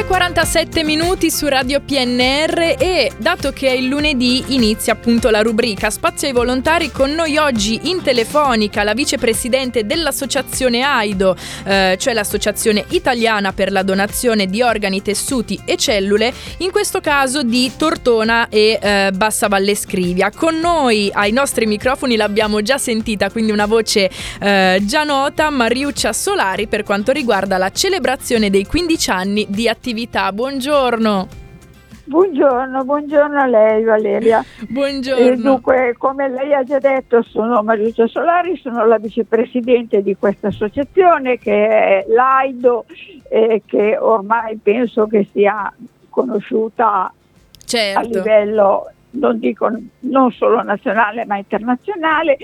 9.47 minuti su Radio PNR e dato che è il lunedì inizia appunto la rubrica Spazio ai volontari con noi oggi in telefonica la vicepresidente dell'associazione AIDO, eh, cioè l'associazione italiana per la donazione di organi, tessuti e cellule, in questo caso di Tortona e eh, Bassa Valle Scrivia. Con noi ai nostri microfoni l'abbiamo già sentita, quindi una voce eh, già nota, Mariuccia Solari per quanto riguarda la celebrazione dei 15 anni di attività. Buongiorno. Buongiorno, buongiorno a lei Valeria. Buongiorno. E dunque, come lei ha già detto, sono Mariuccia Solari, sono la vicepresidente di questa associazione che è l'AIDO e che ormai penso che sia conosciuta certo. a livello, non dico non solo nazionale ma internazionale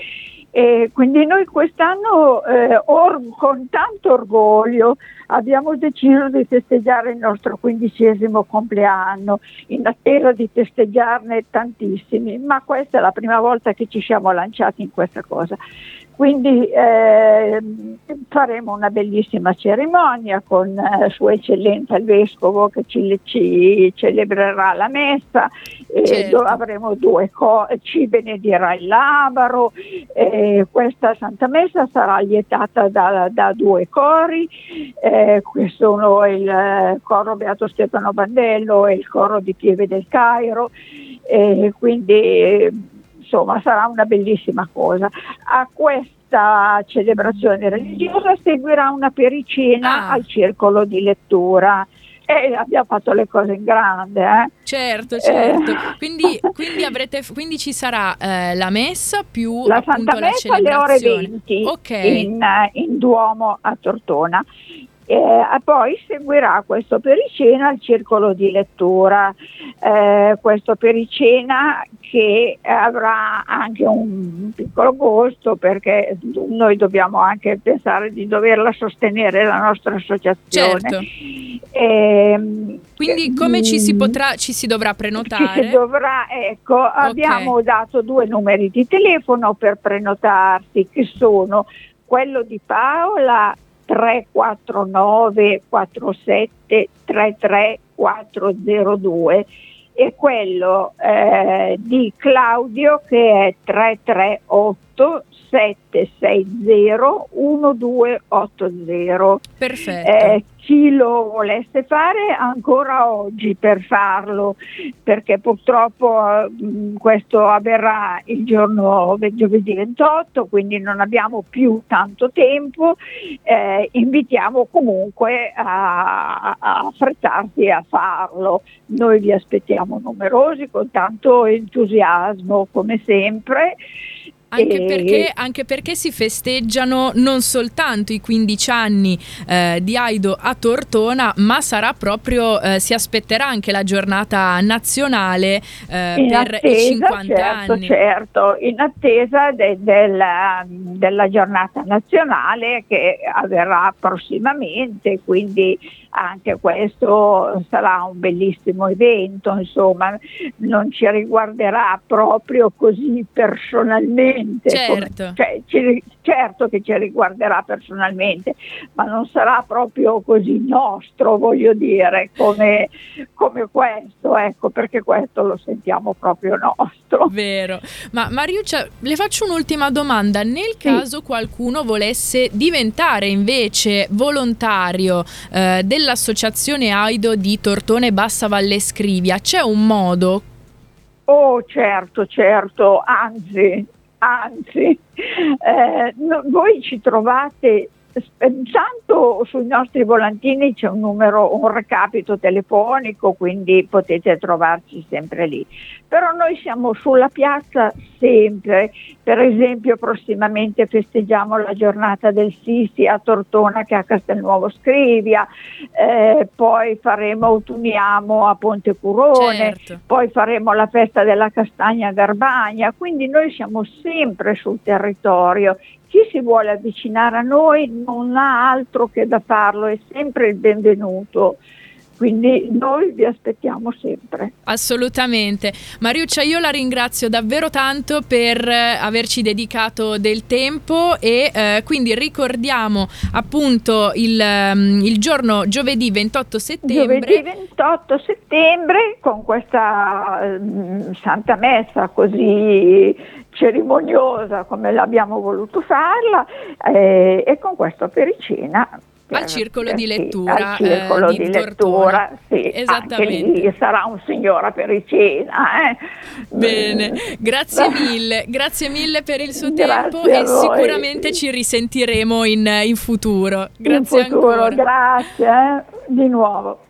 e quindi noi quest'anno eh, or- con tanto orgoglio abbiamo deciso di festeggiare il nostro quindicesimo compleanno, in attesa di festeggiarne tantissimi, ma questa è la prima volta che ci siamo lanciati in questa cosa. Quindi eh, faremo una bellissima cerimonia con eh, Sua Eccellenza il Vescovo che ci, ci celebrerà la messa, certo. avremo due co- ci benedirà il labaro, questa Santa Messa sarà lietata da, da due cori, eh, che sono il eh, coro Beato Stefano Bandello e il coro di Pieve del Cairo, quindi insomma sarà una bellissima cosa. A questa celebrazione religiosa seguirà una pericena ah. al circolo di lettura. E abbiamo fatto le cose in grande. Eh? Certo, certo. Eh. Quindi, quindi, avrete, quindi, ci sarà eh, la messa più la appunto, Santa Messa alle ore 20 okay. in, in Duomo a Tortona. Eh, poi seguirà questo pericena il circolo di lettura, eh, questo pericena che avrà anche un piccolo costo perché noi dobbiamo anche pensare di doverla sostenere la nostra associazione. Certo. Eh, Quindi come ci si potrà, ci si dovrà prenotare? Ci si dovrà, ecco, okay. abbiamo dato due numeri di telefono per prenotarsi che sono quello di Paola 349 47 33 402 e quello eh, di Claudio che è 338 760 1280. Perfetto. Eh, chi lo volesse fare ancora oggi per farlo, perché purtroppo mh, questo avverrà il giorno giovedì 28, quindi non abbiamo più tanto tempo, eh, invitiamo comunque a, a affrettarsi a farlo. Noi vi aspettiamo numerosi con tanto entusiasmo come sempre. Anche perché, anche perché, si festeggiano non soltanto i 15 anni eh, di Aido a Tortona, ma sarà proprio, eh, si aspetterà anche la giornata nazionale eh, per attesa, i 50 certo, anni. Certo, in attesa de, della, della giornata nazionale che avverrà prossimamente, quindi anche questo sarà un bellissimo evento, insomma, non ci riguarderà proprio così personalmente. Certo. Come, cioè, ci, certo che ci riguarderà personalmente, ma non sarà proprio così nostro, voglio dire, come, come questo, ecco, perché questo lo sentiamo proprio nostro. Vero. Ma Mariuccia, le faccio un'ultima domanda. Nel caso sì. qualcuno volesse diventare invece volontario eh, della dell'associazione AIDO di Tortone Bassa Valle Scrivia, c'è un modo? Oh certo, certo, anzi, anzi, eh, no, voi ci trovate Intanto sui nostri volantini c'è un numero, un recapito telefonico, quindi potete trovarci sempre lì. Però noi siamo sulla piazza sempre, per esempio prossimamente festeggiamo la giornata del Sisi a Tortona che è a Castelnuovo Scrivia, eh, poi faremo Autunniamo a Ponte Curone, certo. poi faremo la festa della castagna a Garbagna, quindi noi siamo sempre sul territorio chi si vuole avvicinare a noi non ha altro che da farlo, è sempre il benvenuto. Quindi noi vi aspettiamo sempre. Assolutamente. Mariuccia, io la ringrazio davvero tanto per eh, averci dedicato del tempo e eh, quindi ricordiamo appunto il, um, il, giorno giovedì 28 settembre. Giovedì 28 settembre con questa um, Santa Messa così cerimoniosa come l'abbiamo voluto farla eh, e con questo pericina al circolo di lettura. Al circolo eh, di, di lettura, sì, Esattamente. Lì sarà un signora pericina. Eh. Bene, grazie mille, grazie mille per il suo grazie tempo e sicuramente ci risentiremo in, in futuro. Grazie in futuro, ancora. Grazie eh, di nuovo.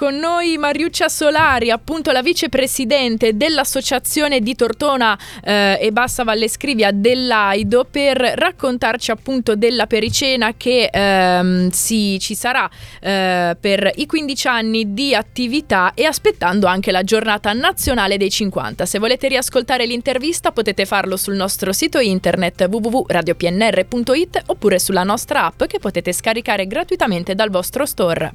Con noi Mariuccia Solari, appunto la vicepresidente dell'associazione di Tortona eh, e Bassa Valle Scrivia dell'Aido per raccontarci appunto della pericena che ehm, si, ci sarà eh, per i 15 anni di attività e aspettando anche la giornata nazionale dei 50. Se volete riascoltare l'intervista potete farlo sul nostro sito internet www.radiopnr.it oppure sulla nostra app che potete scaricare gratuitamente dal vostro store.